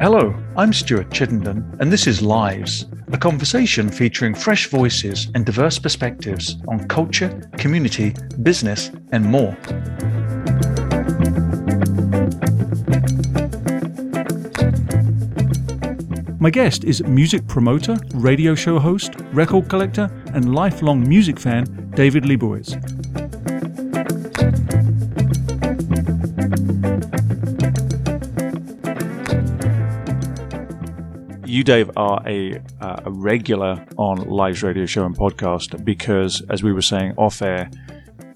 Hello, I'm Stuart Chittenden, and this is Lives, a conversation featuring fresh voices and diverse perspectives on culture, community, business, and more. My guest is music promoter, radio show host, record collector, and lifelong music fan David Liebowitz. you, Dave, are a, uh, a regular on Live's radio show and podcast because, as we were saying off air,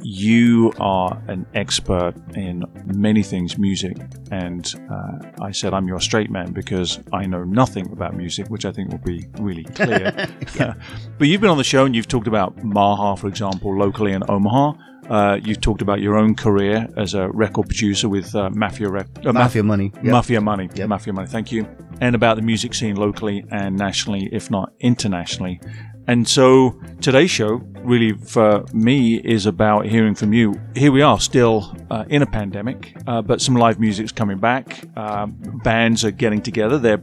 you are an expert in many things music. And uh, I said I'm your straight man because I know nothing about music, which I think will be really clear. but you've been on the show and you've talked about Maha, for example, locally in Omaha. Uh, you've talked about your own career as a record producer with uh, Mafia Rec- uh, Mafia Money. Yep. Mafia Money. Yep. Mafia Money. Thank you. And about the music scene locally and nationally, if not internationally. And so today's show, really for me, is about hearing from you. Here we are, still uh, in a pandemic, uh, but some live music's coming back. Uh, bands are getting together. They're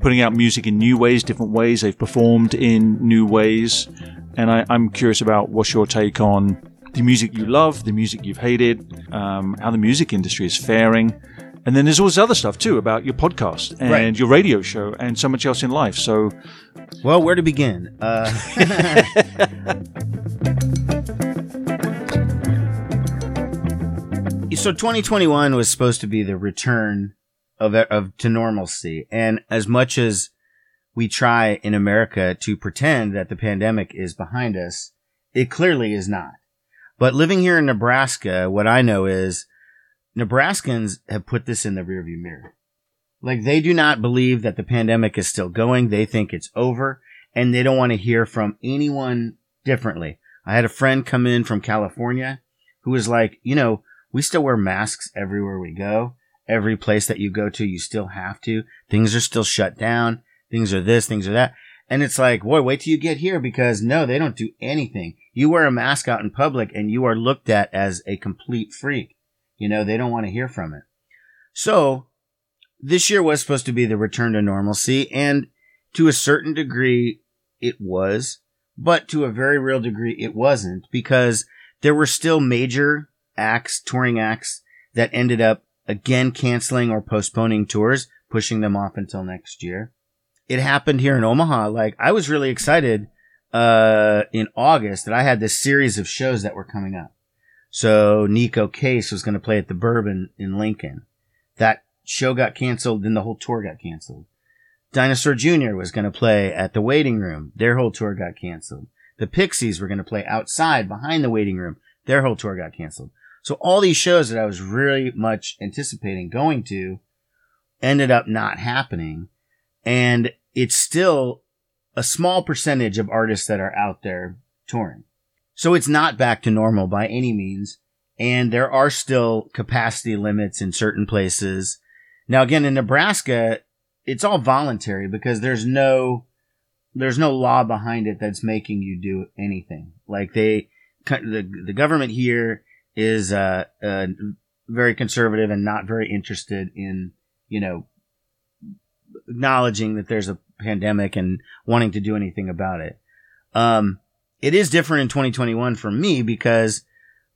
putting out music in new ways, different ways. They've performed in new ways. And I, I'm curious about what's your take on the music you love, the music you've hated, um, how the music industry is faring. And then there's all this other stuff too about your podcast and right. your radio show and so much else in life. So, well, where to begin? Uh... so 2021 was supposed to be the return of, of to normalcy, and as much as we try in America to pretend that the pandemic is behind us, it clearly is not. But living here in Nebraska, what I know is Nebraskans have put this in the rearview mirror. Like they do not believe that the pandemic is still going. They think it's over and they don't want to hear from anyone differently. I had a friend come in from California who was like, you know, we still wear masks everywhere we go. Every place that you go to, you still have to. Things are still shut down. Things are this, things are that. And it's like, boy, wait till you get here because no, they don't do anything. You wear a mask out in public and you are looked at as a complete freak. You know, they don't want to hear from it. So this year was supposed to be the return to normalcy and to a certain degree it was, but to a very real degree it wasn't because there were still major acts, touring acts that ended up again canceling or postponing tours, pushing them off until next year it happened here in Omaha. Like I was really excited uh, in August that I had this series of shows that were coming up. So Neko Case was going to play at the Bourbon in Lincoln. That show got canceled, then the whole tour got canceled. Dinosaur Jr. was going to play at the waiting room. Their whole tour got canceled. The Pixies were going to play outside behind the waiting room. Their whole tour got canceled. So all these shows that I was really much anticipating going to ended up not happening. And it's still a small percentage of artists that are out there touring. So it's not back to normal by any means. And there are still capacity limits in certain places. Now, again, in Nebraska, it's all voluntary because there's no, there's no law behind it that's making you do anything. Like they, the, the government here is, uh, uh, very conservative and not very interested in, you know, acknowledging that there's a pandemic and wanting to do anything about it. Um, it is different in 2021 for me because,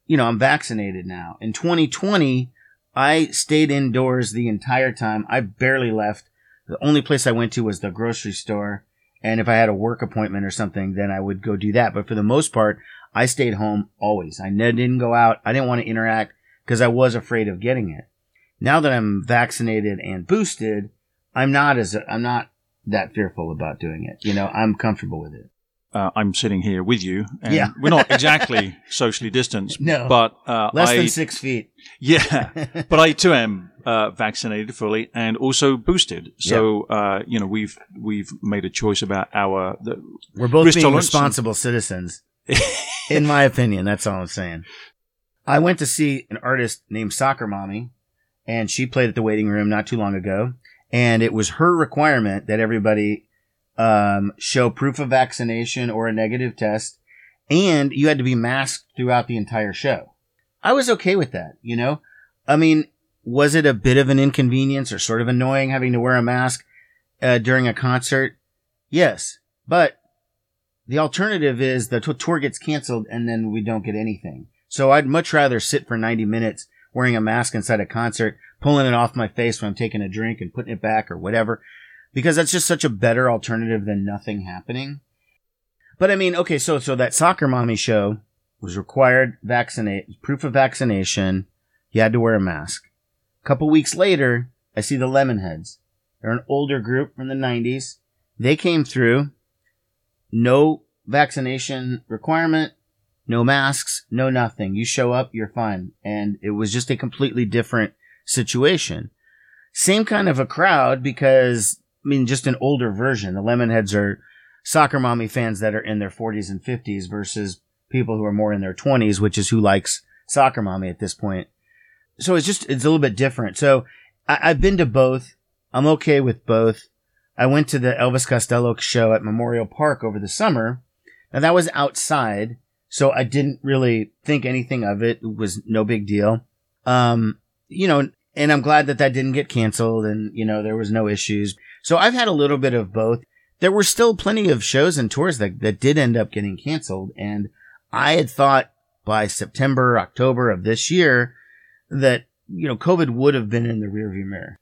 you know, I'm vaccinated now. In 2020, I stayed indoors the entire time. I barely left. The only place I went to was the grocery store. And if I had a work appointment or something, then I would go do that. But for the most part, I stayed home always. I didn't go out. I didn't want to interact because I was afraid of getting it. Now that I'm vaccinated and boosted, I'm not as I'm not that fearful about doing it. You know, I'm comfortable with it. Uh, I'm sitting here with you, and yeah. we're not exactly socially distanced. No, but uh, less I, than six feet. Yeah, but I too am uh, vaccinated fully and also boosted. So yep. Uh, you know, we've we've made a choice about our. The, we're both being responsible and... citizens, in my opinion. That's all I'm saying. I went to see an artist named Soccer Mommy, and she played at the Waiting Room not too long ago and it was her requirement that everybody um, show proof of vaccination or a negative test, and you had to be masked throughout the entire show. I was okay with that, you know. I mean, was it a bit of an inconvenience or sort of annoying having to wear a mask uh, during a concert? Yes, but the alternative is the tour gets canceled and then we don't get anything. So I'd much rather sit for 90 minutes wearing a mask inside a concert, pulling it off my face when I'm taking a drink and putting it back or whatever, because that's just such a better alternative than nothing happening. But I mean, okay, so so that soccer mommy show was required vaccinate proof of vaccination. You had to wear a mask. A couple weeks later, I see the Lemonheads. They're an older group from the 90s. They came through. No vaccination requirement, no masks, no nothing. You show up, you're fine. And it was just a completely different situation. Same kind of a crowd because, I mean, just an older version. The Lemonheads are soccer mommy fans that are in their 40s and 50s versus people who are more in their 20s, which is who likes soccer mommy at this point. So it's just, it's a little bit different. So I, I've been to both. I'm okay with both. I went to the Elvis Costello show at Memorial Park over the summer. Now that was outside, so I didn't really think anything of it. It was no big deal. Um, you know, and I'm glad that that didn't get canceled and, you know, there was no issues. So I've had a little bit of both. There were still plenty of shows and tours that, that did end up getting canceled. And I had thought by September, October of this year that, you know, COVID would have been in the rearview mirror.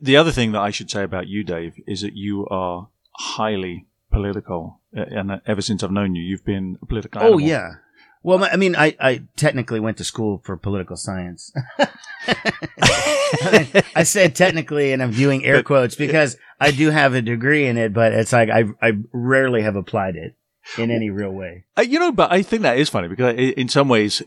The other thing that I should say about you, Dave, is that you are highly political. Uh, and ever since I've known you, you've been a political. Oh yeah. Well, I mean, I, I technically went to school for political science. I, mean, I said technically, and I'm doing air quotes because I do have a degree in it, but it's like I I rarely have applied it in any real way. Uh, you know, but I think that is funny because in some ways,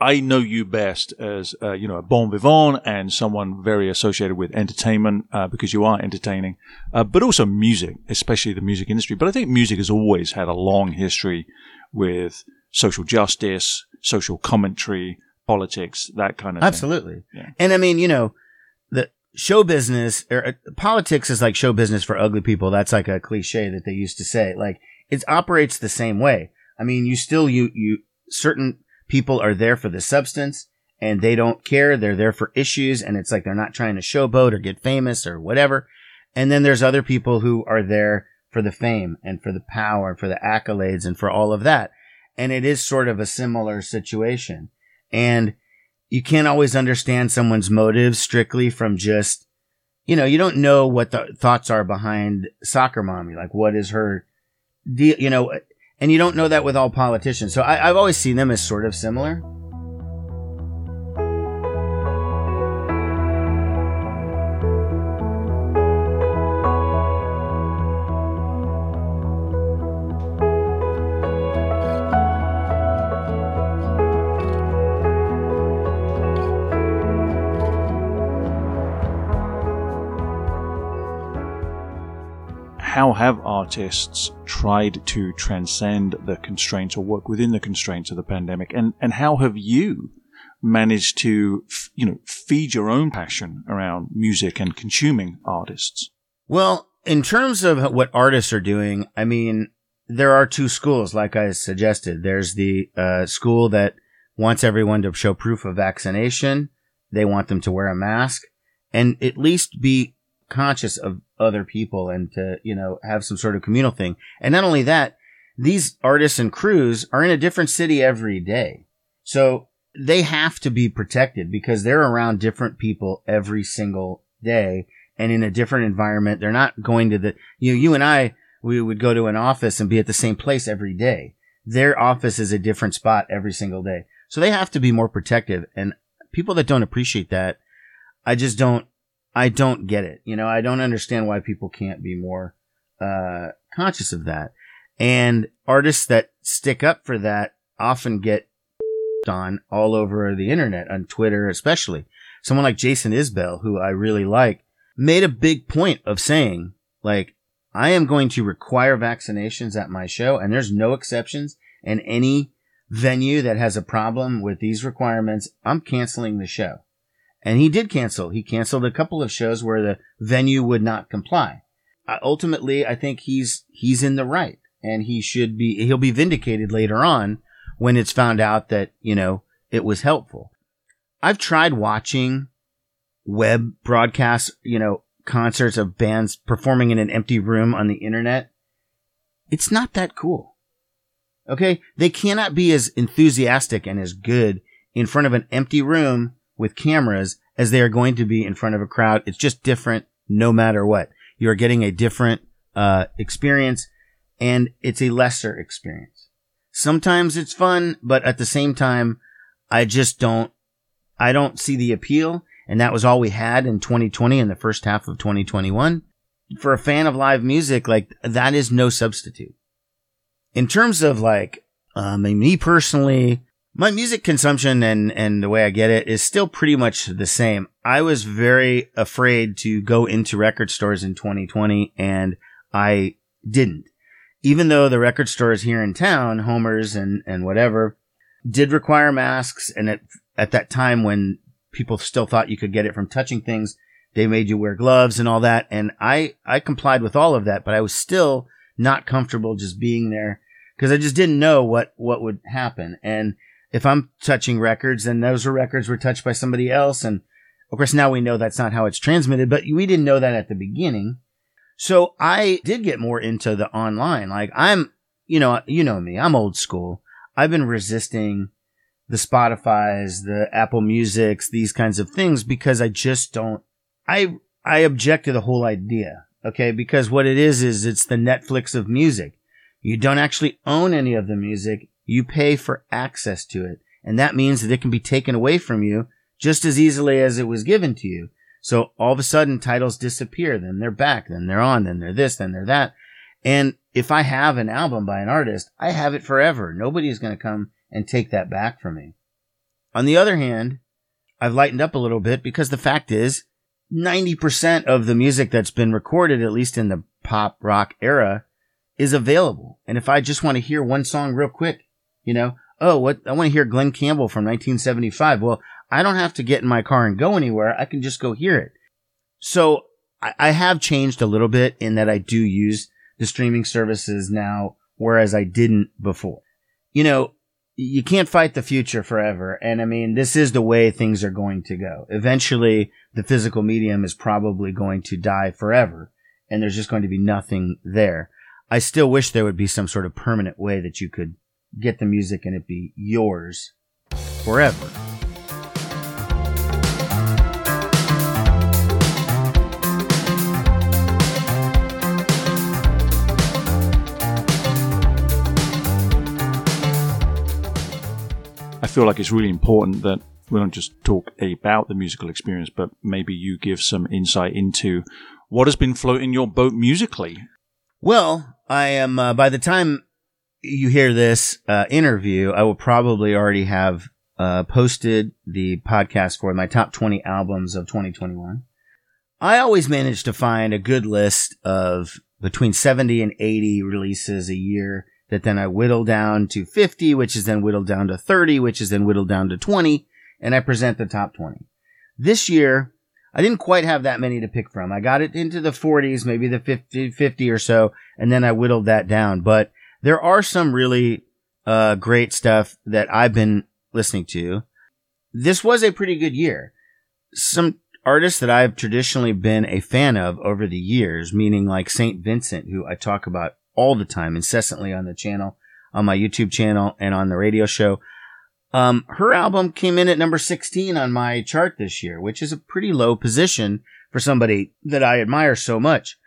I know you best as uh, you know a bon vivant and someone very associated with entertainment uh, because you are entertaining, uh, but also music, especially the music industry. But I think music has always had a long history with social justice, social commentary, politics, that kind of Absolutely. thing. Yeah. And I mean, you know, the show business or uh, politics is like show business for ugly people. That's like a cliche that they used to say. Like it operates the same way. I mean, you still you you certain people are there for the substance and they don't care. They're there for issues and it's like they're not trying to showboat or get famous or whatever. And then there's other people who are there for the fame and for the power and for the accolades and for all of that. And it is sort of a similar situation. And you can't always understand someone's motives strictly from just, you know, you don't know what the thoughts are behind soccer mommy. Like, what is her deal? You know, and you don't know that with all politicians. So I, I've always seen them as sort of similar. How have artists tried to transcend the constraints or work within the constraints of the pandemic and and how have you managed to you know feed your own passion around music and consuming artists Well, in terms of what artists are doing, I mean, there are two schools, like I suggested. There's the uh, school that wants everyone to show proof of vaccination. They want them to wear a mask and at least be conscious of other people and to, you know, have some sort of communal thing. And not only that, these artists and crews are in a different city every day. So they have to be protected because they're around different people every single day and in a different environment. They're not going to the, you know, you and I, we would go to an office and be at the same place every day. Their office is a different spot every single day. So they have to be more protective. And people that don't appreciate that, I just don't, I don't get it. You know, I don't understand why people can't be more, uh, conscious of that. And artists that stick up for that often get on all over the internet, on Twitter especially. Someone like Jason Isbell, who I really like, made a big point of saying, like, I am going to require vaccinations at my show, and there's no exceptions. And any venue that has a problem with these requirements, I'm canceling the show. And he did cancel. He canceled a couple of shows where the venue would not comply. Uh, ultimately, I think he's he's in the right, and he should be. He'll be vindicated later on when it's found out that you know it was helpful. I've tried watching web broadcasts, you know, concerts of bands performing in an empty room on the internet. It's not that cool. Okay, they cannot be as enthusiastic and as good in front of an empty room with cameras as they are going to be in front of a crowd. It's just different no matter what. You are getting a different uh, experience and it's a lesser experience. Sometimes it's fun, but at the same time, I just don't, I don't see the appeal. And that was all we had in 2020 in the first half of 2021. For a fan of live music, like that is no substitute. In terms of like, um, me personally, my music consumption and, and the way I get it is still pretty much the same. I was very afraid to go into record stores in 2020 and I didn't. Even though the record stores here in town, Homer's and, and whatever, did require masks. And at, at that time when people still thought you could get it from touching things, they made you wear gloves and all that. And I, I complied with all of that, but I was still not comfortable just being there because I just didn't know what, what would happen. And if I'm touching records, then those records were touched by somebody else. And of course, now we know that's not how it's transmitted, but we didn't know that at the beginning. So I did get more into the online. Like I'm, you know, you know me, I'm old school. I've been resisting the Spotify's, the Apple Musics, these kinds of things because I just don't, I, I object to the whole idea. Okay. Because what it is, is it's the Netflix of music. You don't actually own any of the music. You pay for access to it. And that means that it can be taken away from you just as easily as it was given to you. So all of a sudden titles disappear, then they're back, then they're on, then they're this, then they're that. And if I have an album by an artist, I have it forever. Nobody is going to come and take that back from me. On the other hand, I've lightened up a little bit because the fact is 90% of the music that's been recorded, at least in the pop rock era, is available. And if I just want to hear one song real quick, you know, oh, what I want to hear Glen Campbell from 1975. Well, I don't have to get in my car and go anywhere. I can just go hear it. So I, I have changed a little bit in that I do use the streaming services now, whereas I didn't before. You know, you can't fight the future forever. And I mean, this is the way things are going to go. Eventually, the physical medium is probably going to die forever and there's just going to be nothing there. I still wish there would be some sort of permanent way that you could get the music and it be yours forever. I feel like it's really important that we don't just talk about the musical experience, but maybe you give some insight into what has been floating your boat musically. Well, I am, uh, by the time you hear this uh, interview, I will probably already have uh, posted the podcast for my top 20 albums of 2021. I always manage to find a good list of between 70 and 80 releases a year that then I whittle down to 50, which is then whittled down to 30, which is then whittled down to 20, and I present the top 20. This year, I didn't quite have that many to pick from. I got it into the 40s, maybe the 50, 50 or so, and then I whittled that down. But there are some really uh, great stuff that I've been listening to. This was a pretty good year. Some artists that I've traditionally been a fan of over the years, meaning like St. Vincent, who I talk about all the time, incessantly on the channel, on my YouTube channel, and on the radio show. Um, her album came in at number 16 on my chart this year, which is a pretty low position for somebody that I admire so much.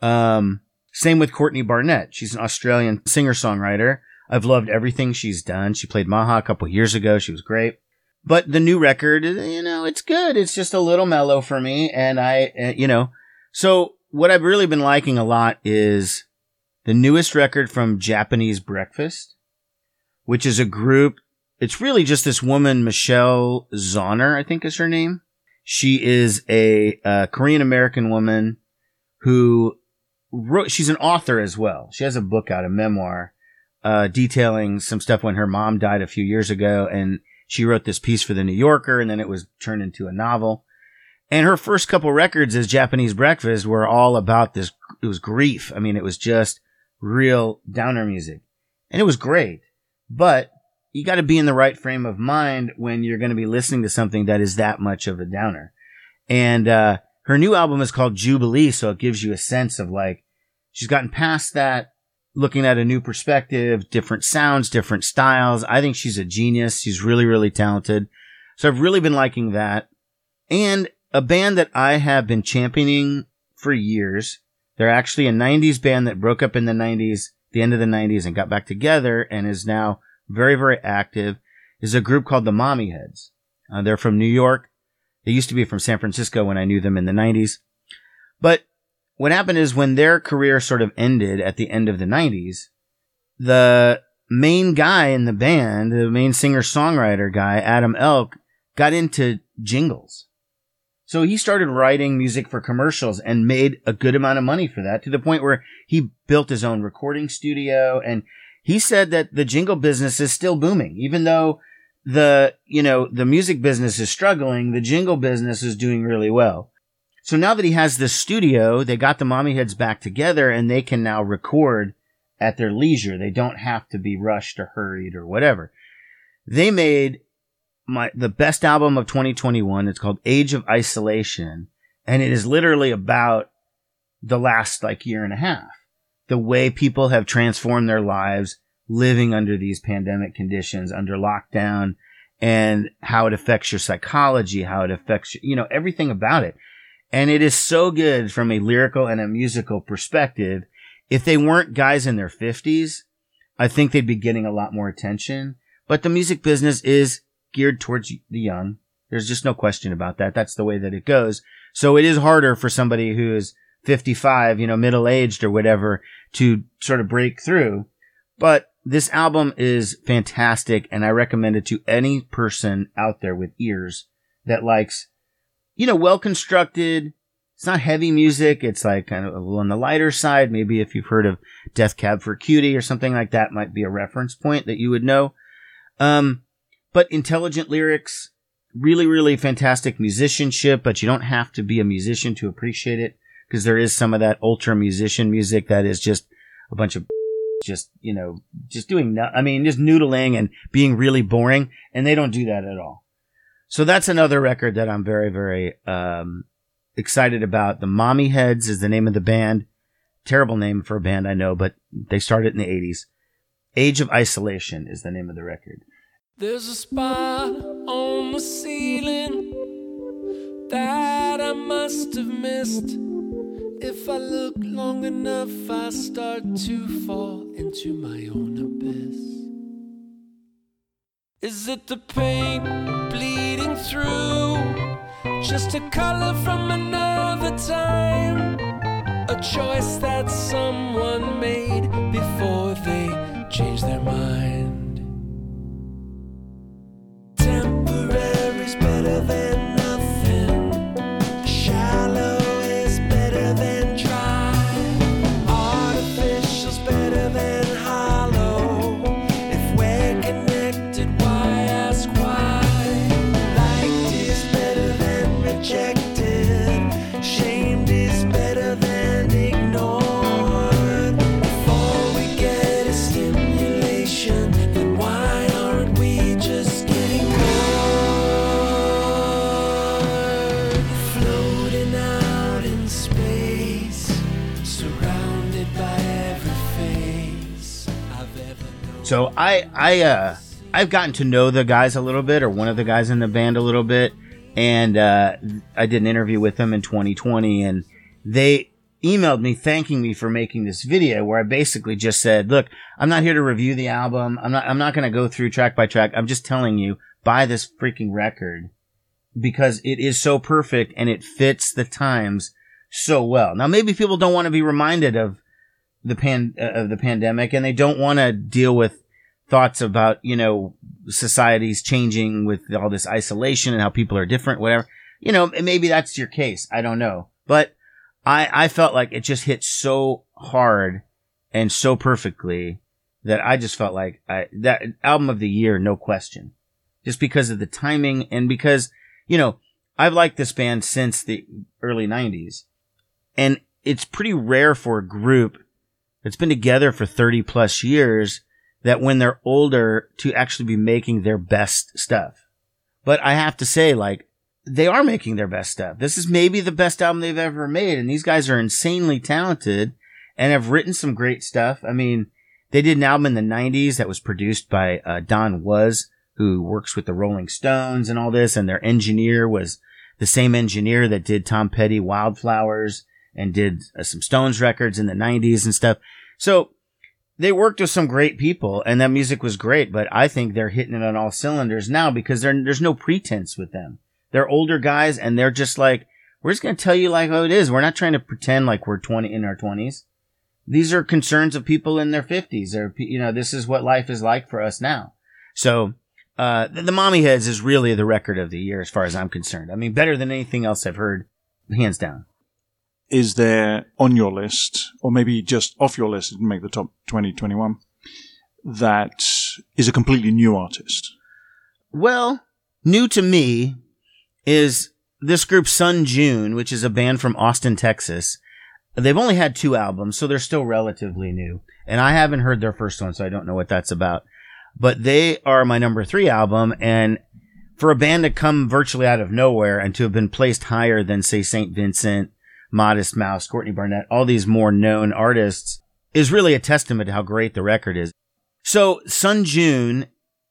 Um, same with Courtney Barnett. She's an Australian singer songwriter. I've loved everything she's done. She played Maha a couple years ago. She was great. But the new record, you know, it's good. It's just a little mellow for me. And I, uh, you know, so what I've really been liking a lot is the newest record from Japanese Breakfast, which is a group. It's really just this woman, Michelle Zauner, I think is her name. She is a, a Korean American woman who wrote, she's an author as well. She has a book out, a memoir, uh, detailing some stuff when her mom died a few years ago. And she wrote this piece for the New Yorker and then it was turned into a novel. And her first couple records as Japanese Breakfast were all about this. It was grief. I mean, it was just real downer music and it was great, but you got to be in the right frame of mind when you're going to be listening to something that is that much of a downer. And, uh, her new album is called Jubilee. So it gives you a sense of like, she's gotten past that looking at a new perspective, different sounds, different styles. I think she's a genius. She's really, really talented. So I've really been liking that. And a band that I have been championing for years. They're actually a 90s band that broke up in the 90s, the end of the 90s and got back together and is now very, very active is a group called the Mommyheads. Uh, they're from New York. They used to be from San Francisco when I knew them in the 90s. But what happened is when their career sort of ended at the end of the 90s, the main guy in the band, the main singer songwriter guy, Adam Elk, got into jingles. So he started writing music for commercials and made a good amount of money for that to the point where he built his own recording studio. And he said that the jingle business is still booming, even though the, you know, the music business is struggling. The jingle business is doing really well. So now that he has this studio, they got the Mommyheads back together and they can now record at their leisure. They don't have to be rushed or hurried or whatever. They made my, the best album of 2021. It's called Age of Isolation and it is literally about the last like year and a half. The way people have transformed their lives living under these pandemic conditions, under lockdown and how it affects your psychology, how it affects, you know, everything about it. And it is so good from a lyrical and a musical perspective. If they weren't guys in their fifties, I think they'd be getting a lot more attention. But the music business is geared towards the young. There's just no question about that. That's the way that it goes. So it is harder for somebody who is 55, you know, middle aged or whatever to sort of break through. But this album is fantastic and I recommend it to any person out there with ears that likes you know, well constructed. It's not heavy music. It's like kind of on the lighter side. Maybe if you've heard of Death Cab for Cutie or something like that might be a reference point that you would know. Um, but intelligent lyrics, really, really fantastic musicianship, but you don't have to be a musician to appreciate it because there is some of that ultra musician music that is just a bunch of just, you know, just doing, no- I mean, just noodling and being really boring. And they don't do that at all. So that's another record that I'm very, very um, excited about. The Mommyheads is the name of the band. Terrible name for a band, I know, but they started in the 80s. Age of Isolation is the name of the record. There's a spot on the ceiling that I must have missed. If I look long enough, I start to fall into my own abyss. Is it the pain bleeding through? Just a color from another time? A choice that someone made before they changed their mind? I, uh, I've gotten to know the guys a little bit, or one of the guys in the band a little bit, and uh, I did an interview with them in 2020, and they emailed me thanking me for making this video, where I basically just said, "Look, I'm not here to review the album. I'm not. I'm not going to go through track by track. I'm just telling you, buy this freaking record because it is so perfect and it fits the times so well. Now, maybe people don't want to be reminded of the pan uh, of the pandemic, and they don't want to deal with thoughts about you know societies changing with all this isolation and how people are different, whatever. You know, maybe that's your case. I don't know, but I I felt like it just hit so hard and so perfectly that I just felt like I that album of the year, no question. just because of the timing and because, you know, I've liked this band since the early 90s. And it's pretty rare for a group that's been together for 30 plus years that when they're older to actually be making their best stuff. But I have to say, like, they are making their best stuff. This is maybe the best album they've ever made. And these guys are insanely talented and have written some great stuff. I mean, they did an album in the 90s that was produced by uh, Don Was, who works with the Rolling Stones and all this. And their engineer was the same engineer that did Tom Petty Wildflowers and did uh, some Stones records in the 90s and stuff. So they worked with some great people and that music was great, but I think they're hitting it on all cylinders now because there's no pretense with them. They're older guys and they're just like, we're just going to tell you like how it is. We're not trying to pretend like we're 20 in our 20s. These are concerns of people in their 50s or, you know, this is what life is like for us now. So, uh, the, the Mommyheads is really the record of the year as far as I'm concerned. I mean, better than anything else I've heard, hands down is there on your list, or maybe just off your list, and make the top 2021, that is a completely new artist? Well, new to me is this group Sun June, which is a band from Austin, Texas. They've only had two albums, so they're still relatively new. And I haven't heard their first one, so I don't know what that's about. But they are my number three album, and for a band to come virtually out of nowhere and to have been placed higher than, say, St. Vincent Modest Mouse, Courtney Barnett, all these more known artists is really a testament to how great the record is. So Sun June,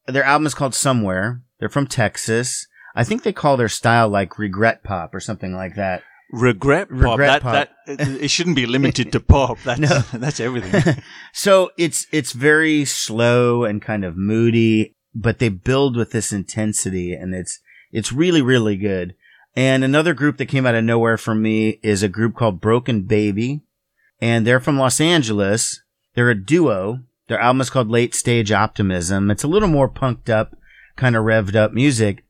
their album is called Somewhere. They're from Texas. I think they call their style like regret pop or something like that. Regret pop. Regret that, pop. That, it shouldn't be limited to pop. That's, no. that's everything. so it's, it's very slow and kind of moody, but they build with this intensity and it's, it's really, really good. And another group that came out of nowhere for me is a group called Broken Baby. And they're from Los Angeles. They're a duo. Their album is called Late Stage Optimism. It's a little more punked up, kind of revved up music.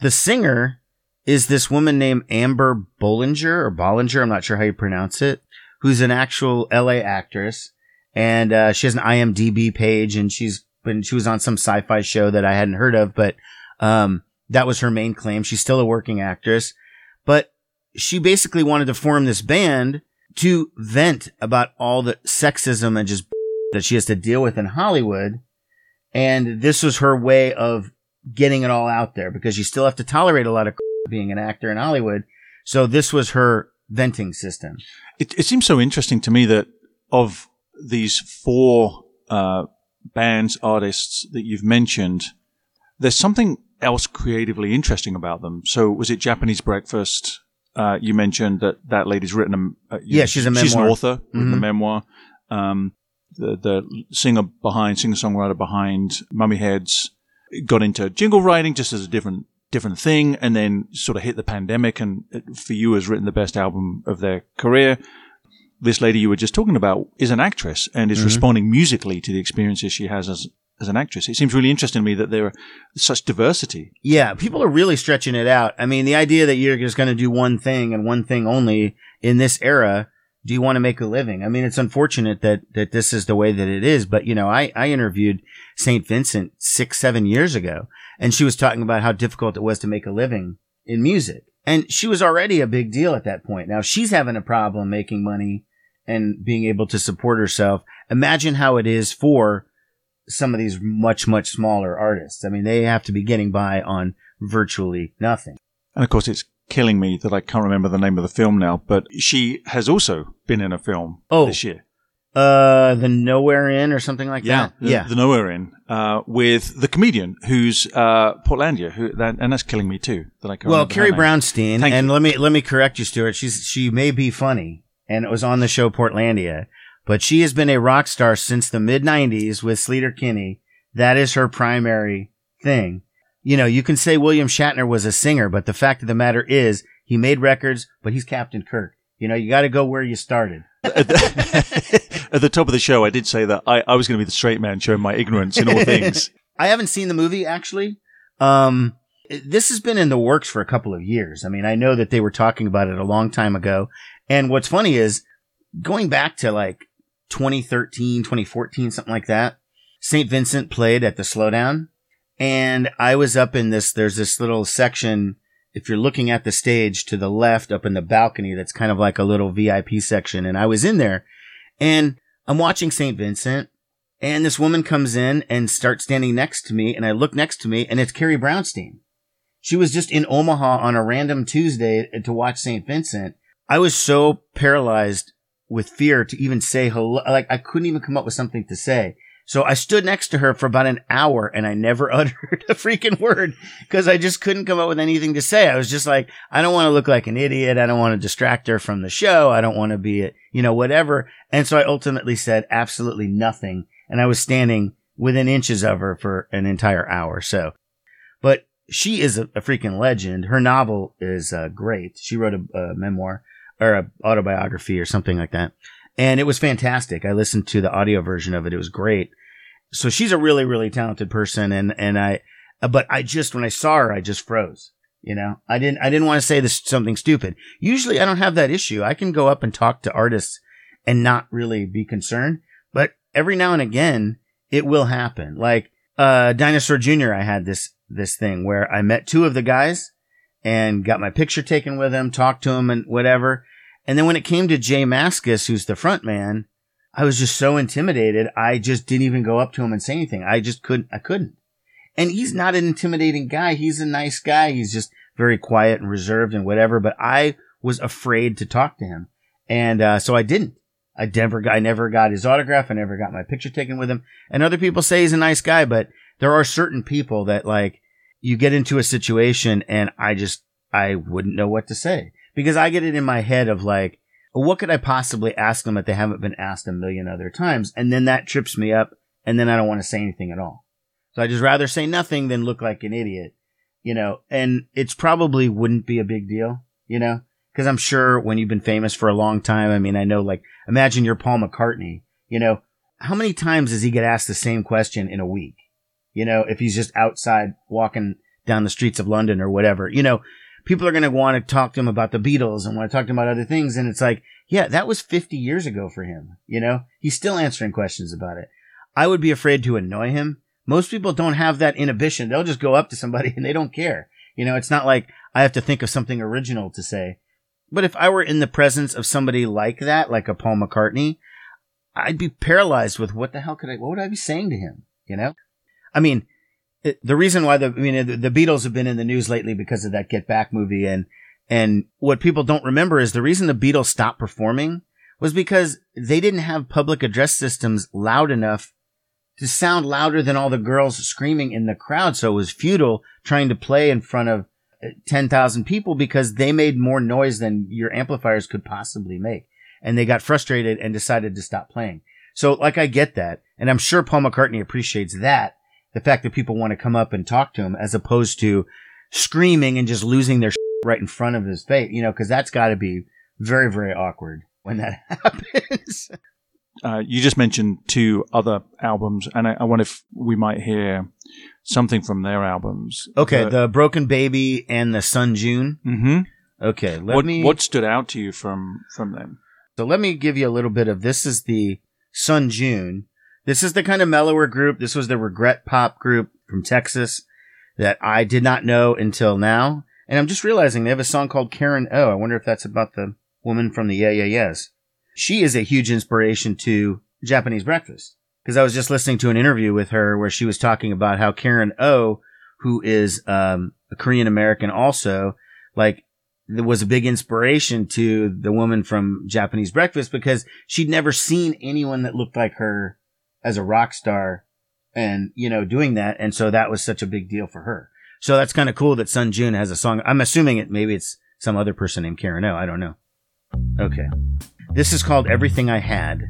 The singer is this woman named Amber Bollinger or Bollinger. I'm not sure how you pronounce it, who's an actual LA actress. And, uh, she has an IMDb page and she's been, she was on some sci-fi show that I hadn't heard of, but, um, that was her main claim. She's still a working actress, but she basically wanted to form this band to vent about all the sexism and just that she has to deal with in Hollywood. And this was her way of getting it all out there because you still have to tolerate a lot of being an actor in Hollywood. So this was her venting system. It, it seems so interesting to me that of these four uh, bands, artists that you've mentioned, there's something else creatively interesting about them. So was it Japanese Breakfast? Uh, you mentioned that that lady's written a, uh, yeah, she's a memoir. She's an author, mm-hmm. a memoir. Um, the, the singer behind, singer songwriter behind Mommyheads got into jingle writing just as a different different thing, and then sort of hit the pandemic. And for you, has written the best album of their career. This lady you were just talking about is an actress and is mm-hmm. responding musically to the experiences she has as as an actress. It seems really interesting to me that there are such diversity. Yeah, people are really stretching it out. I mean, the idea that you're just going to do one thing and one thing only in this era. Do you want to make a living? I mean, it's unfortunate that, that this is the way that it is, but you know, I, I interviewed St. Vincent six, seven years ago and she was talking about how difficult it was to make a living in music. And she was already a big deal at that point. Now she's having a problem making money and being able to support herself. Imagine how it is for some of these much, much smaller artists. I mean, they have to be getting by on virtually nothing. And of course, it's killing me that I can't remember the name of the film now, but she has also been in a film oh, this year. Uh, the Nowhere Inn or something like yeah, that. The, yeah, the Nowhere Inn, uh, with the comedian who's uh, Portlandia, who that, and that's killing me too. That I can't well, Carrie Brownstein, Thank and you. let me let me correct you, Stuart. She's she may be funny, and it was on the show Portlandia, but she has been a rock star since the mid 90s with Sleater-Kinney. That is her primary thing. You know, you can say William Shatner was a singer, but the fact of the matter is he made records, but he's Captain Kirk. You know, you got to go where you started. at, the, at the top of the show, I did say that I, I was going to be the straight man showing my ignorance in all things. I haven't seen the movie actually. Um, this has been in the works for a couple of years. I mean, I know that they were talking about it a long time ago. And what's funny is going back to like 2013, 2014, something like that. St. Vincent played at the Slowdown And I was up in this, there's this little section. If you're looking at the stage to the left up in the balcony, that's kind of like a little VIP section. And I was in there and I'm watching St. Vincent and this woman comes in and starts standing next to me. And I look next to me and it's Carrie Brownstein. She was just in Omaha on a random Tuesday to watch St. Vincent. I was so paralyzed with fear to even say hello. Like I couldn't even come up with something to say. So I stood next to her for about an hour and I never uttered a freaking word because I just couldn't come up with anything to say. I was just like, I don't want to look like an idiot. I don't want to distract her from the show. I don't want to be, you know, whatever. And so I ultimately said absolutely nothing. And I was standing within inches of her for an entire hour. So, but she is a, a freaking legend. Her novel is uh, great. She wrote a, a memoir or a autobiography or something like that and it was fantastic. I listened to the audio version of it. It was great. So she's a really, really talented person. And, and I, but I just, when I saw her, I just froze. You know, I didn't, I didn't want to say this something stupid. Usually I don't have that issue. I can go up and talk to artists and not really be concerned, but every now and again it will happen. Like, uh, Dinosaur Jr., I had this, this thing where I met two of the guys and got my picture taken with him, talked to him and whatever. And then when it came to J Mascis, who's the front man, I was just so intimidated. I just didn't even go up to him and say anything. I just couldn't, I couldn't. And he's not an intimidating guy. He's a nice guy. He's just very quiet and reserved and whatever, but I was afraid to talk to him. And, uh, so I didn't. I never, I never got his autograph. I never got my picture taken with him. And other people say he's a nice guy, but there are certain people that like, you get into a situation and I just, I wouldn't know what to say because I get it in my head of like, what could I possibly ask them that they haven't been asked a million other times? And then that trips me up and then I don't want to say anything at all. So I just rather say nothing than look like an idiot, you know, and it's probably wouldn't be a big deal, you know, cause I'm sure when you've been famous for a long time, I mean, I know like, imagine you're Paul McCartney, you know, how many times does he get asked the same question in a week? You know, if he's just outside walking down the streets of London or whatever, you know, people are going to want to talk to him about the Beatles and want to talk to him about other things. And it's like, yeah, that was 50 years ago for him. You know, he's still answering questions about it. I would be afraid to annoy him. Most people don't have that inhibition. They'll just go up to somebody and they don't care. You know, it's not like I have to think of something original to say. But if I were in the presence of somebody like that, like a Paul McCartney, I'd be paralyzed with what the hell could I, what would I be saying to him? You know? I mean, the reason why the, I mean, the, the Beatles have been in the news lately because of that Get Back movie. And, and what people don't remember is the reason the Beatles stopped performing was because they didn't have public address systems loud enough to sound louder than all the girls screaming in the crowd. So it was futile trying to play in front of uh, 10,000 people because they made more noise than your amplifiers could possibly make. And they got frustrated and decided to stop playing. So like I get that. And I'm sure Paul McCartney appreciates that the fact that people want to come up and talk to him as opposed to screaming and just losing their right in front of his face, you know, because that's got to be very, very awkward when that happens. Uh, you just mentioned two other albums, and I, I, wonder if we might hear something from their albums. Okay, the, the Broken Baby and the Sun June. Mm-hmm. Okay, let what, me. What stood out to you from from them? So let me give you a little bit of this. Is the Sun June, this is the kind of mellower group. This was the regret pop group from Texas that I did not know until now. And I'm just realizing they have a song called Karen O. I wonder if that's about the woman from the Yeah Yeah Yeahs. She is a huge inspiration to Japanese breakfast because I was just listening to an interview with her where she was talking about how Karen O, who is um, a Korean American also, like was a big inspiration to the woman from Japanese breakfast because she'd never seen anyone that looked like her as a rock star and, you know, doing that. And so that was such a big deal for her. So that's kind of cool that Sun June has a song. I'm assuming it, maybe it's some other person named Karen O. I don't know. Okay. This is called Everything I Had.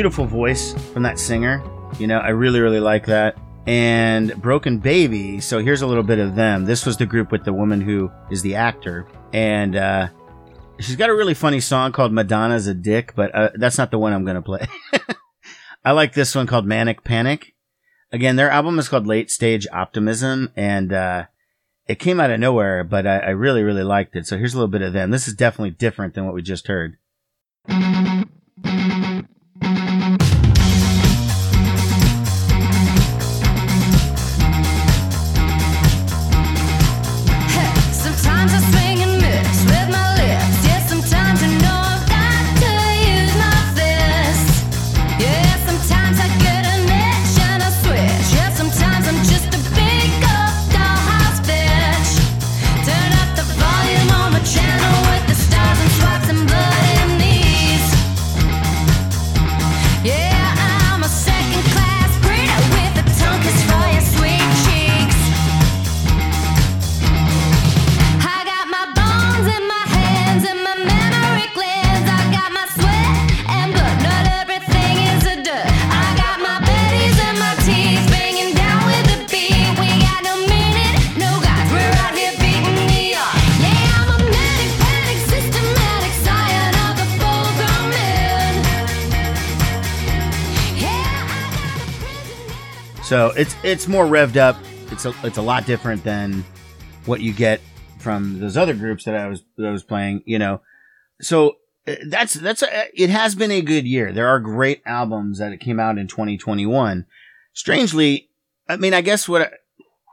Beautiful voice from that singer. You know, I really, really like that. And Broken Baby. So here's a little bit of them. This was the group with the woman who is the actor. And, uh, she's got a really funny song called Madonna's a Dick, but uh, that's not the one I'm going to play. I like this one called Manic Panic. Again, their album is called Late Stage Optimism, and uh, it came out of nowhere, but I, I really, really liked it. So here's a little bit of them. This is definitely different than what we just heard. So it's it's more revved up. It's a it's a lot different than what you get from those other groups that I was that I was playing. You know, so uh, that's that's a, it has been a good year. There are great albums that came out in 2021. Strangely, I mean, I guess what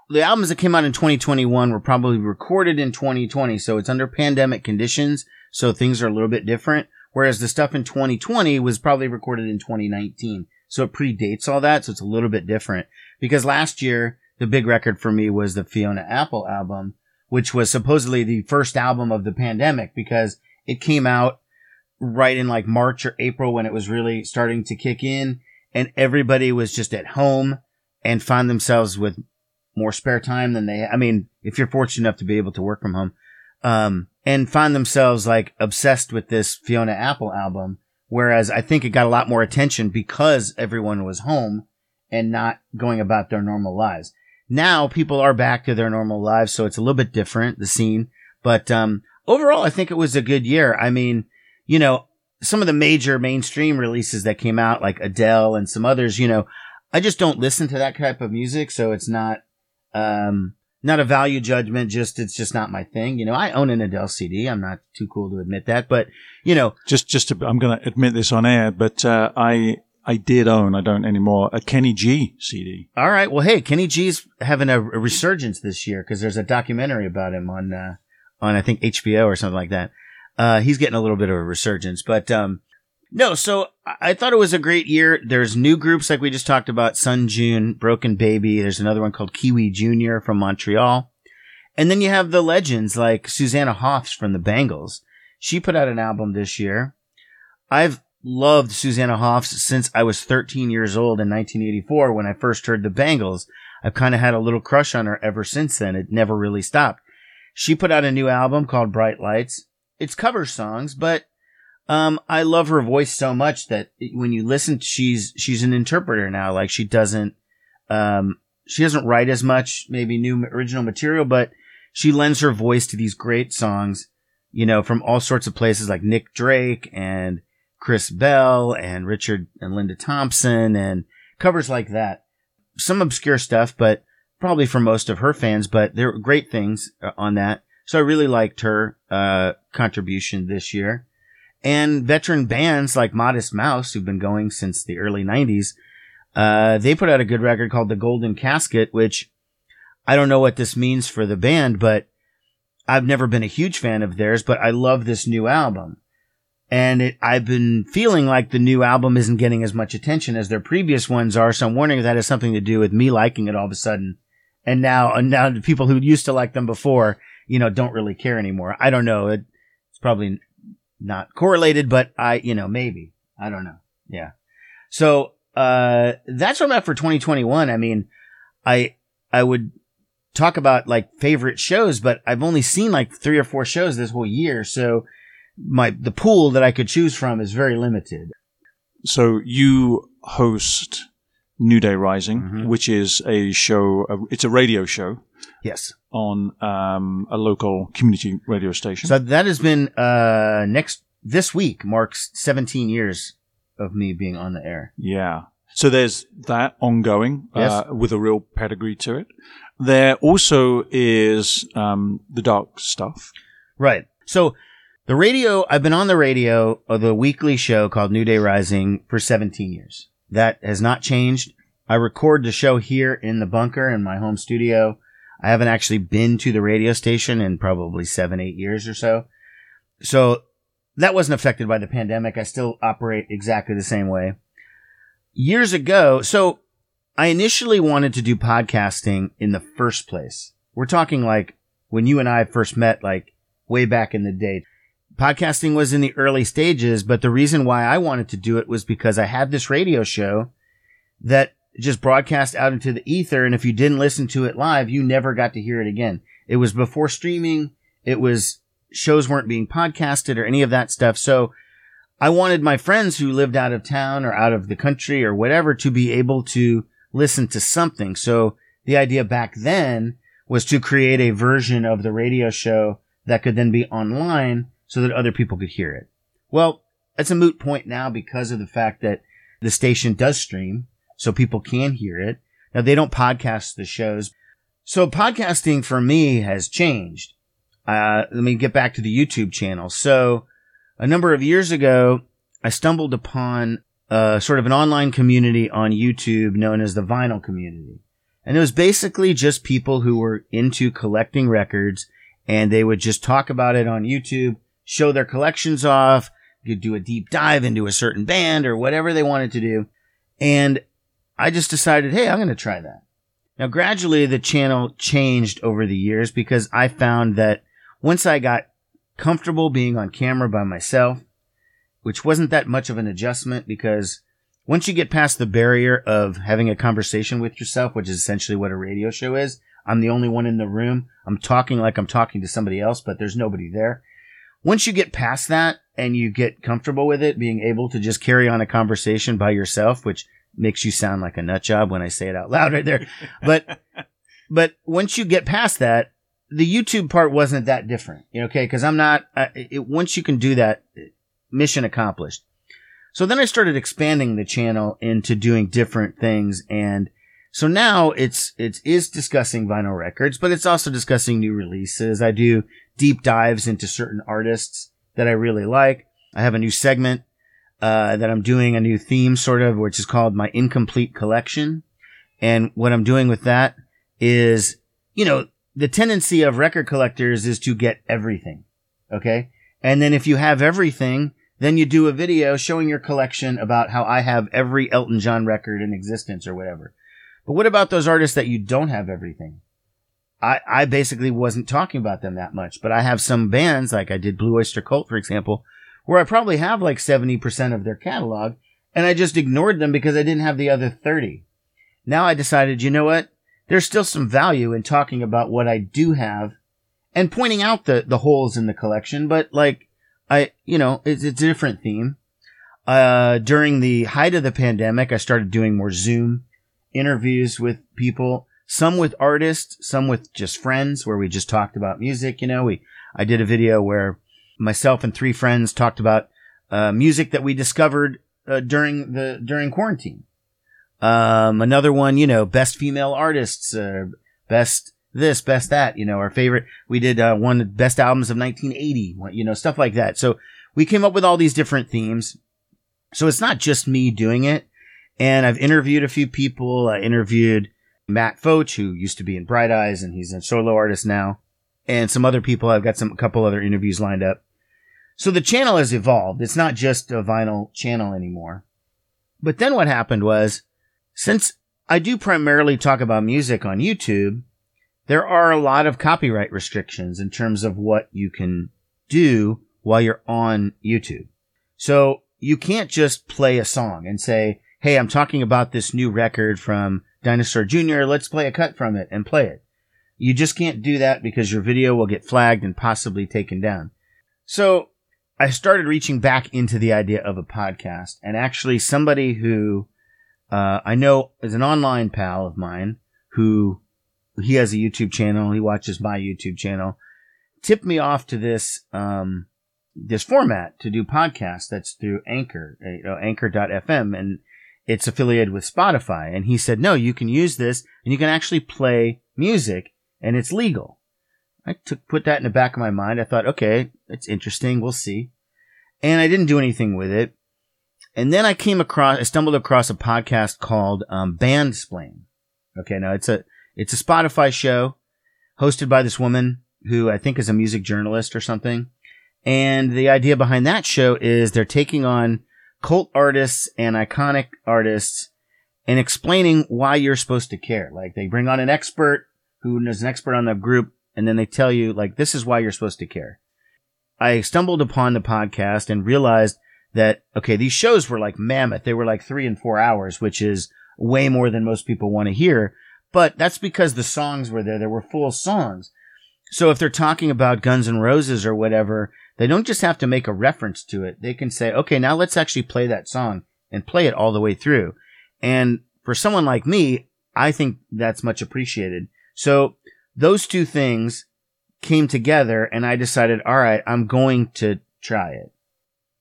the albums that came out in 2021 were probably recorded in 2020, so it's under pandemic conditions, so things are a little bit different. Whereas the stuff in 2020 was probably recorded in 2019, so it predates all that, so it's a little bit different. Because last year, the big record for me was the Fiona Apple album, which was supposedly the first album of the pandemic because it came out right in like March or April when it was really starting to kick in and everybody was just at home and found themselves with more spare time than they, I mean, if you're fortunate enough to be able to work from home, um, and find themselves like obsessed with this Fiona Apple album. Whereas I think it got a lot more attention because everyone was home and not going about their normal lives. Now people are back to their normal lives, so it's a little bit different, the scene. But, um, overall, I think it was a good year. I mean, you know, some of the major mainstream releases that came out, like Adele and some others, you know, I just don't listen to that type of music, so it's not, um, not a value judgment, just, it's just not my thing. You know, I own an Adele CD. I'm not too cool to admit that, but, you know, Just, just to, I'm going to admit this on air, but uh, I, I did own, I don't anymore, a Kenny G CD. all right. Well, hey, Kenny G's having a, a resurgence this year because there's a documentary about him on, uh, on, I think HBO or something like that. Uh, he's getting a little bit of a resurgence, but, um, no, so I- thought it was a great year. There's new groups like we just talked about, Sun June, Broken Baby. There's another one called Kiwi Jr. from Montreal. And then you have the legends like Susanna Hoffs from the Bangles. She put out an album this year. I've loved Susanna Hoffs since I was 13 years old in 1984 when I first heard the Bangles. I've kind of had a little crush on her ever since then. It never really stopped. She put out a new album called Bright Lights. It's cover songs, but um, I love her voice so much that when you listen, she's she's an interpreter now. Like she doesn't, um, she doesn't write as much, maybe new original material, but she lends her voice to these great songs. You know, from all sorts of places like Nick Drake and Chris Bell and Richard and Linda Thompson and covers like that. Some obscure stuff, but probably for most of her fans, but there were great things uh, on that. So I really liked her, uh, contribution this year and veteran bands like Modest Mouse, who've been going since the early 90s, uh, they put out a good record called The Golden Casket, which I don't know what this means for the band, but I've never been a huge fan of theirs, but I love this new album. And it, I've been feeling like the new album isn't getting as much attention as their previous ones are, so I'm wondering if that has something to do with me liking it all of a sudden. And now, and now the people who used to like them before, you know, don't really care anymore. I don't know. It, it's probably not correlated, but I, you know, maybe. I don't know. Yeah. So, uh, that's what I'm at for 2021. I mean, I, I would talk about like favorite shows, but I've only seen like three or four shows this whole year. So my, the pool that I could choose from is very limited. So you host New Day Rising, Mhm. which is a show. uh, It's a radio show Yes. on um, a local community radio station. So that has been uh next this week marks 17 years of me being on the air. Yeah. So there's that ongoing Yes. uh, with a real pedigree to it. There also is um, the dark stuff. Right. So the radio, I've been on the radio of the weekly show called New Day Rising for 17 years. That has not changed. I record the show here in the bunker in my home studio. I haven't actually been to the radio station in probably seven, eight years or so. So that wasn't affected by the pandemic. I still operate exactly the same way. Years ago, so I initially wanted to do podcasting in the first place. We're talking like when you and I first met, like way back in the day. Podcasting was in the early stages, but the reason why I wanted to do it was because I had this radio show that just broadcast out into the ether. And if you didn't listen to it live, you never got to hear it again. It was before streaming. It was shows weren't being podcasted or any of that stuff. So I wanted my friends who lived out of town or out of the country or whatever to be able to listen to something. So the idea back then was to create a version of the radio show that could then be online so that other people could hear it. Well, that's a moot point now because of the fact that the station does stream, so people can hear it. Now they don't podcast the shows. So podcasting for me has changed. Uh, let me get back to the YouTube channel. So a number of years ago, I stumbled upon uh, sort of an online community on YouTube known as the Vinyl Community. And it was basically just people who were into collecting records and they would just talk about it on YouTube, show their collections off, could do a deep dive into a certain band or whatever they wanted to do. And I just decided, hey, I'm going to try that. Now, gradually the channel changed over the years because I found that once I got comfortable being on camera by myself, which wasn't that much of an adjustment because once you get past the barrier of having a conversation with yourself, which is essentially what a radio show is, I'm the only one in the room. I'm talking like I'm talking to somebody else, but there's nobody there. Once you get past that and you get comfortable with it, being able to just carry on a conversation by yourself, which makes you sound like a nut job when I say it out loud right there. But, but once you get past that, the YouTube part wasn't that different. You know, okay. Cause I'm not, uh, it, once you can do that, mission accomplished. So then I started expanding the channel into doing different things. And so now it's, it is discussing vinyl records, but it's also discussing new releases. I do deep dives into certain artists that I really like. I have a new segment, uh, that I'm doing a new theme sort of, which is called my incomplete collection. And what I'm doing with that is, you know, the tendency of record collectors is to get everything. Okay. And then if you have everything, then you do a video showing your collection about how I have every Elton John record in existence or whatever. But what about those artists that you don't have everything? I, I basically wasn't talking about them that much, but I have some bands, like I did Blue Oyster Cult, for example, where I probably have like 70% of their catalog, and I just ignored them because I didn't have the other 30. Now I decided, you know what? There's still some value in talking about what I do have and pointing out the, the holes in the collection, but like, I, you know, it's, it's a different theme. Uh, during the height of the pandemic, I started doing more Zoom interviews with people, some with artists, some with just friends where we just talked about music. You know, we, I did a video where myself and three friends talked about, uh, music that we discovered, uh, during the, during quarantine. Um, another one, you know, best female artists, uh, best this, best that, you know, our favorite. We did, uh, one best albums of 1980, you know, stuff like that. So we came up with all these different themes. So it's not just me doing it. And I've interviewed a few people. I interviewed Matt Foch, who used to be in Bright Eyes and he's a solo artist now. And some other people. I've got some, a couple other interviews lined up. So the channel has evolved. It's not just a vinyl channel anymore. But then what happened was, since I do primarily talk about music on YouTube, there are a lot of copyright restrictions in terms of what you can do while you're on YouTube. So you can't just play a song and say, Hey, I'm talking about this new record from Dinosaur Jr. Let's play a cut from it and play it. You just can't do that because your video will get flagged and possibly taken down. So I started reaching back into the idea of a podcast and actually somebody who, uh, I know is an online pal of mine who he has a YouTube channel. He watches my YouTube channel. Tipped me off to this, um, this format to do podcasts. That's through Anchor, uh, you know, anchor.fm and it's affiliated with Spotify. And he said, no, you can use this and you can actually play music and it's legal. I took, put that in the back of my mind. I thought, okay, it's interesting. We'll see. And I didn't do anything with it. And then I came across, I stumbled across a podcast called, um, Bandsplain. Okay. Now it's a, it's a Spotify show hosted by this woman who I think is a music journalist or something. And the idea behind that show is they're taking on cult artists and iconic artists and explaining why you're supposed to care. Like they bring on an expert who is an expert on the group and then they tell you like this is why you're supposed to care. I stumbled upon the podcast and realized that okay, these shows were like mammoth. They were like 3 and 4 hours, which is way more than most people want to hear, but that's because the songs were there. There were full songs. So if they're talking about Guns N' Roses or whatever, they don't just have to make a reference to it. They can say, okay, now let's actually play that song and play it all the way through. And for someone like me, I think that's much appreciated. So those two things came together and I decided, all right, I'm going to try it.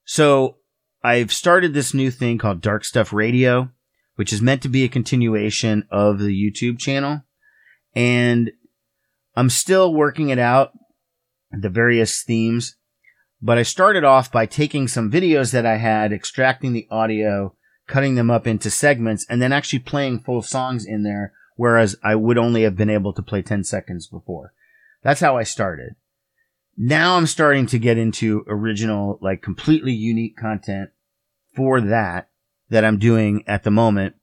So I've started this new thing called Dark Stuff Radio, which is meant to be a continuation of the YouTube channel. And I'm still working it out, the various themes. But I started off by taking some videos that I had, extracting the audio, cutting them up into segments, and then actually playing full songs in there, whereas I would only have been able to play 10 seconds before. That's how I started. Now I'm starting to get into original, like completely unique content for that, that I'm doing at the moment.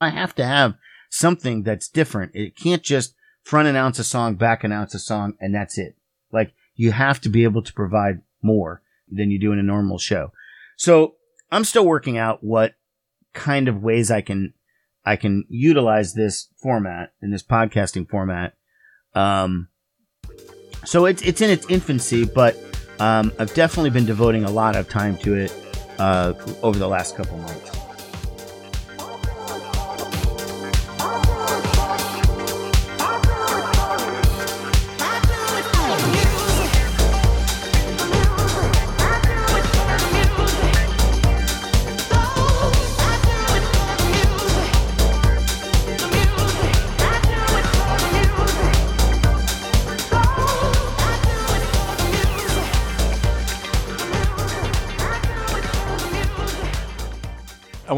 I have to have something that's different. It can't just front announce a song, back announce a song, and that's it. Like, you have to be able to provide more than you do in a normal show. So I'm still working out what kind of ways I can I can utilize this format in this podcasting format. Um, so it's it's in its infancy, but um, I've definitely been devoting a lot of time to it uh, over the last couple months.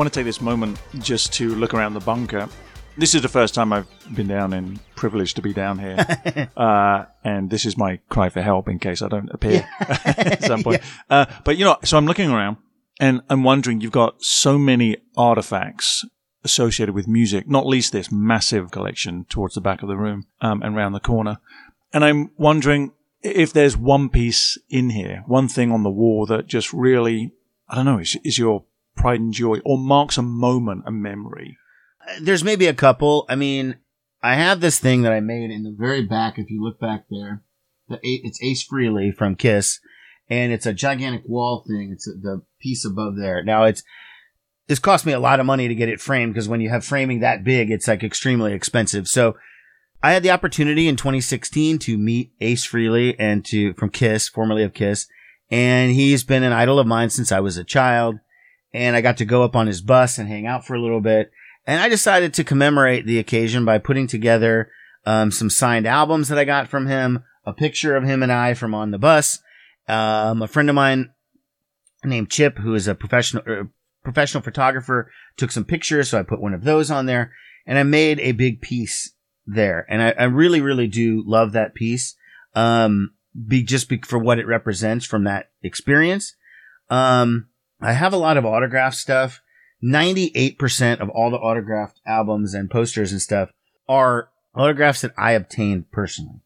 Want to take this moment just to look around the bunker. This is the first time I've been down and privileged to be down here. uh, and this is my cry for help in case I don't appear at some point. Uh, but you know, so I'm looking around and I'm wondering, you've got so many artifacts associated with music, not least this massive collection towards the back of the room um, and round the corner. And I'm wondering if there's one piece in here, one thing on the wall that just really, I don't know, is, is your pride and joy or marks a moment, a memory. there's maybe a couple. I mean, I have this thing that I made in the very back. If you look back there, the it's Ace Frehley from Kiss, and it's a gigantic wall thing. It's the piece above there. Now it's this cost me a lot of money to get it framed because when you have framing that big, it's like extremely expensive. So I had the opportunity in 2016 to meet Ace Frehley and to from Kiss, formerly of Kiss, and he's been an idol of mine since I was a child. And I got to go up on his bus and hang out for a little bit. And I decided to commemorate the occasion by putting together um, some signed albums that I got from him, a picture of him and I from on the bus. Um, a friend of mine named Chip, who is a professional uh, professional photographer, took some pictures, so I put one of those on there, and I made a big piece there. And I, I really, really do love that piece, um, be just be, for what it represents from that experience. Um, I have a lot of autograph stuff. 98% of all the autographed albums and posters and stuff are autographs that I obtained personally.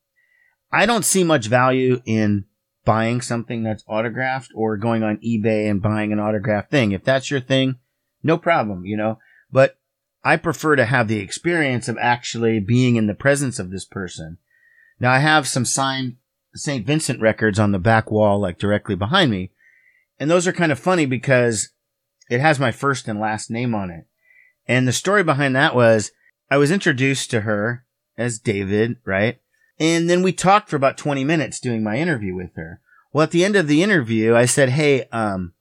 I don't see much value in buying something that's autographed or going on eBay and buying an autographed thing. If that's your thing, no problem, you know, but I prefer to have the experience of actually being in the presence of this person. Now I have some signed St. Vincent records on the back wall, like directly behind me. And those are kind of funny because it has my first and last name on it. And the story behind that was I was introduced to her as David, right? And then we talked for about 20 minutes doing my interview with her. Well, at the end of the interview, I said, Hey, um,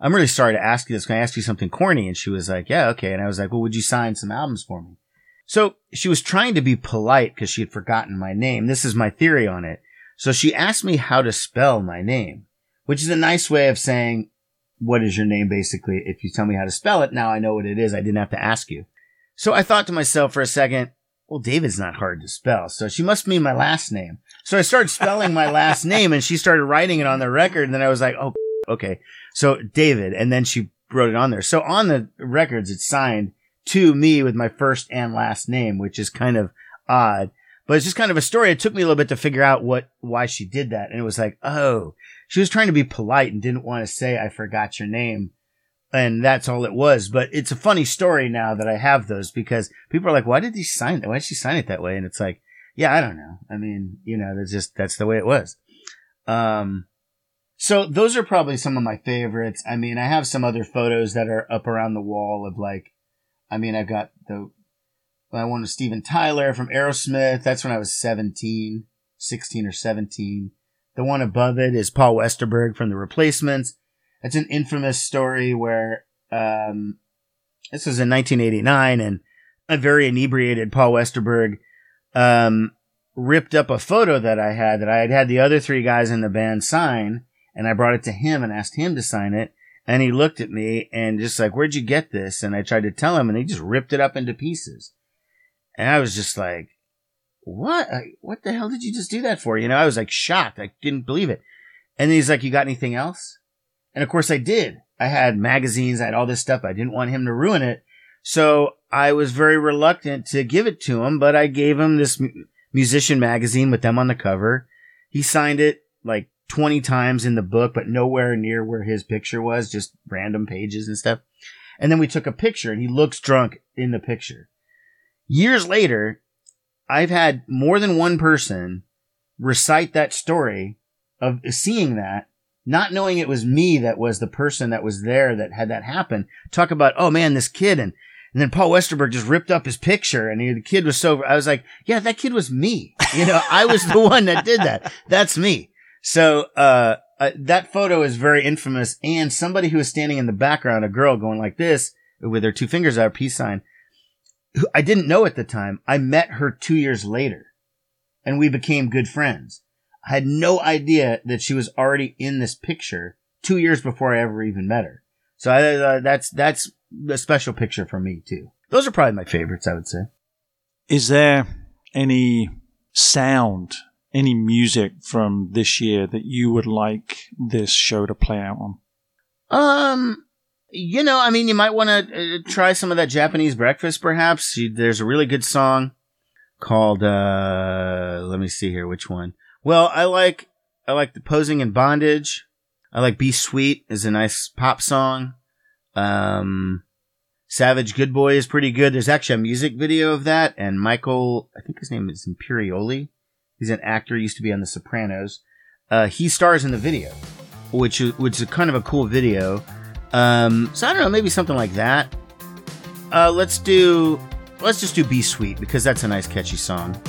I'm really sorry to ask you this. Can I ask you something corny? And she was like, Yeah, okay. And I was like, Well, would you sign some albums for me? So she was trying to be polite because she had forgotten my name. This is my theory on it. So she asked me how to spell my name, which is a nice way of saying, what is your name basically? If you tell me how to spell it, now I know what it is. I didn't have to ask you. So I thought to myself for a second, well, David's not hard to spell. So she must mean my last name. So I started spelling my last name and she started writing it on the record. And then I was like, oh, okay. So David. And then she wrote it on there. So on the records, it's signed to me with my first and last name, which is kind of odd. But it's just kind of a story. It took me a little bit to figure out what, why she did that. And it was like, oh, she was trying to be polite and didn't want to say, I forgot your name. And that's all it was. But it's a funny story now that I have those because people are like, why did he sign it? Why did she sign it that way? And it's like, yeah, I don't know. I mean, you know, that's just, that's the way it was. Um, so those are probably some of my favorites. I mean, I have some other photos that are up around the wall of like, I mean, I've got the, I one of Steven Tyler from Aerosmith. That's when I was 17, 16 or 17. The one above it is Paul Westerberg from The Replacements. It's an infamous story where, um, this was in 1989 and a very inebriated Paul Westerberg, um, ripped up a photo that I had that I had had the other three guys in the band sign and I brought it to him and asked him to sign it. And he looked at me and just like, where'd you get this? And I tried to tell him and he just ripped it up into pieces. And I was just like, what? What the hell did you just do that for? You know, I was like shocked. I didn't believe it. And he's like, you got anything else? And of course I did. I had magazines. I had all this stuff. I didn't want him to ruin it. So I was very reluctant to give it to him, but I gave him this mu- musician magazine with them on the cover. He signed it like 20 times in the book, but nowhere near where his picture was, just random pages and stuff. And then we took a picture and he looks drunk in the picture. Years later, I've had more than one person recite that story of seeing that, not knowing it was me that was the person that was there that had that happen. Talk about, oh man, this kid and and then Paul Westerberg just ripped up his picture and he, the kid was so, I was like, yeah, that kid was me. You know, I was the one that did that. That's me. So, uh, uh, that photo is very infamous. And somebody who was standing in the background, a girl going like this with her two fingers out, peace sign, who I didn't know at the time. I met her two years later and we became good friends. I had no idea that she was already in this picture two years before I ever even met her. So I, uh, that's, that's a special picture for me too. Those are probably my favorites, I would say. Is there any sound, any music from this year that you would like this show to play out on? Um, you know, I mean, you might want to uh, try some of that Japanese breakfast, perhaps. You, there's a really good song called, uh, let me see here, which one? Well, I like, I like the posing in bondage. I like Be Sweet is a nice pop song. Um, Savage Good Boy is pretty good. There's actually a music video of that, and Michael, I think his name is Imperioli. He's an actor, used to be on The Sopranos. Uh, he stars in the video, which which is kind of a cool video. Um, so I don't know, maybe something like that. Uh, let's do, let's just do Be Sweet because that's a nice catchy song.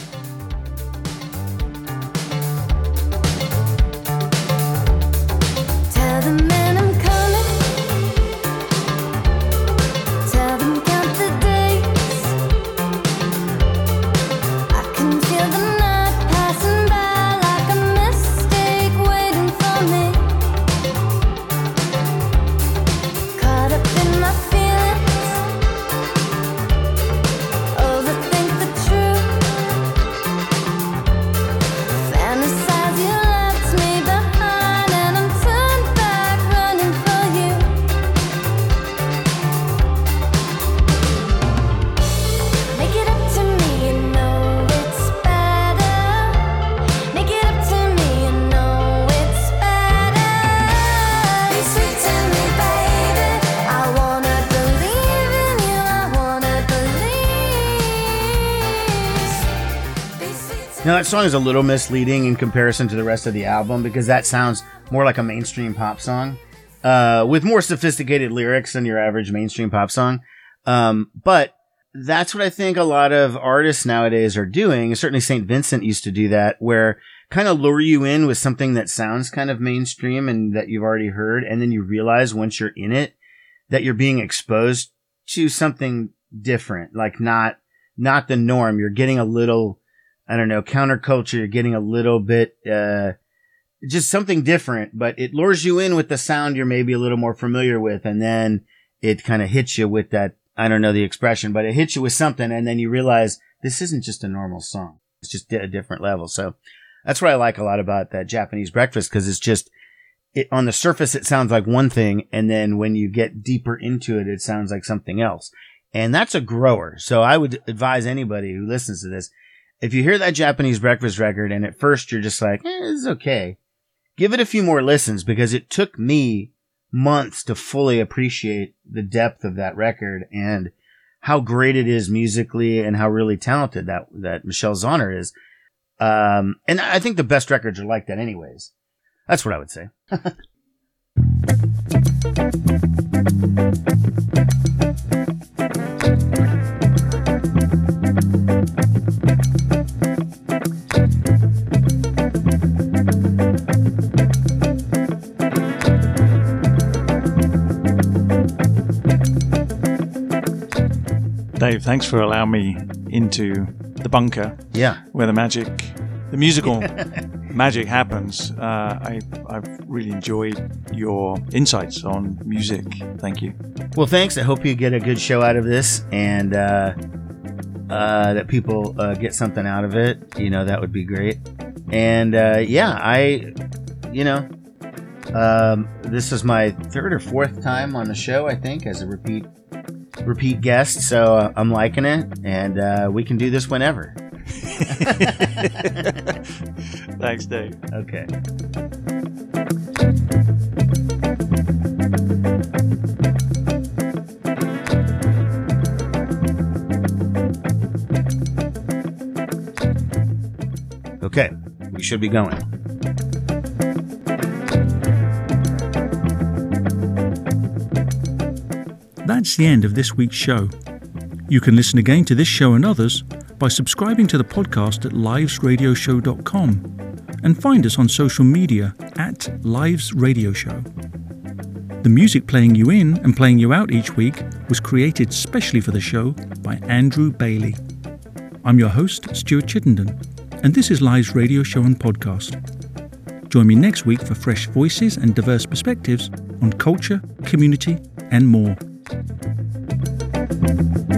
Song is a little misleading in comparison to the rest of the album because that sounds more like a mainstream pop song. uh, with more sophisticated lyrics than your average mainstream pop song. Um, but that's what I think a lot of artists nowadays are doing. Certainly St. Vincent used to do that where kind of lure you in with something that sounds kind of mainstream and that you've already heard. And then you realize once you're in it that you're being exposed to something different, like not, not the norm. You're getting a little, I don't know, counterculture. You're getting a little bit, uh, just something different, but it lures you in with the sound you're maybe a little more familiar with. And then it kind of hits you with that, I don't know the expression, but it hits you with something. And then you realize this isn't just a normal song. It's just a different level. So that's what I like a lot about that Japanese breakfast because it's just, it, on the surface, it sounds like one thing. And then when you get deeper into it, it sounds like something else. And that's a grower. So I would advise anybody who listens to this, if you hear that Japanese breakfast record and at first you're just like, eh, is okay give it a few more listens because it took me months to fully appreciate the depth of that record and how great it is musically and how really talented that, that Michelle Zauner is. Um, and I think the best records are like that anyways. That's what I would say. Dave, thanks for allowing me into the bunker Yeah. where the magic, the musical magic happens. Uh, I, I've really enjoyed your insights on music. Thank you. Well, thanks. I hope you get a good show out of this and, uh, uh, that people, uh, get something out of it. You know, that would be great. And, uh, yeah, I, you know, um, this is my third or fourth time on the show, I think, as a repeat, repeat guest. So uh, I'm liking it and, uh, we can do this whenever. Thanks, Dave. Okay. Okay, we should be going. That's the end of this week's show. You can listen again to this show and others by subscribing to the podcast at livesradioshow.com and find us on social media at Lives Radio Show. The music playing you in and playing you out each week was created specially for the show by Andrew Bailey. I'm your host, Stuart Chittenden, and this is Lives Radio Show and Podcast. Join me next week for fresh voices and diverse perspectives on culture, community, and more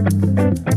thank you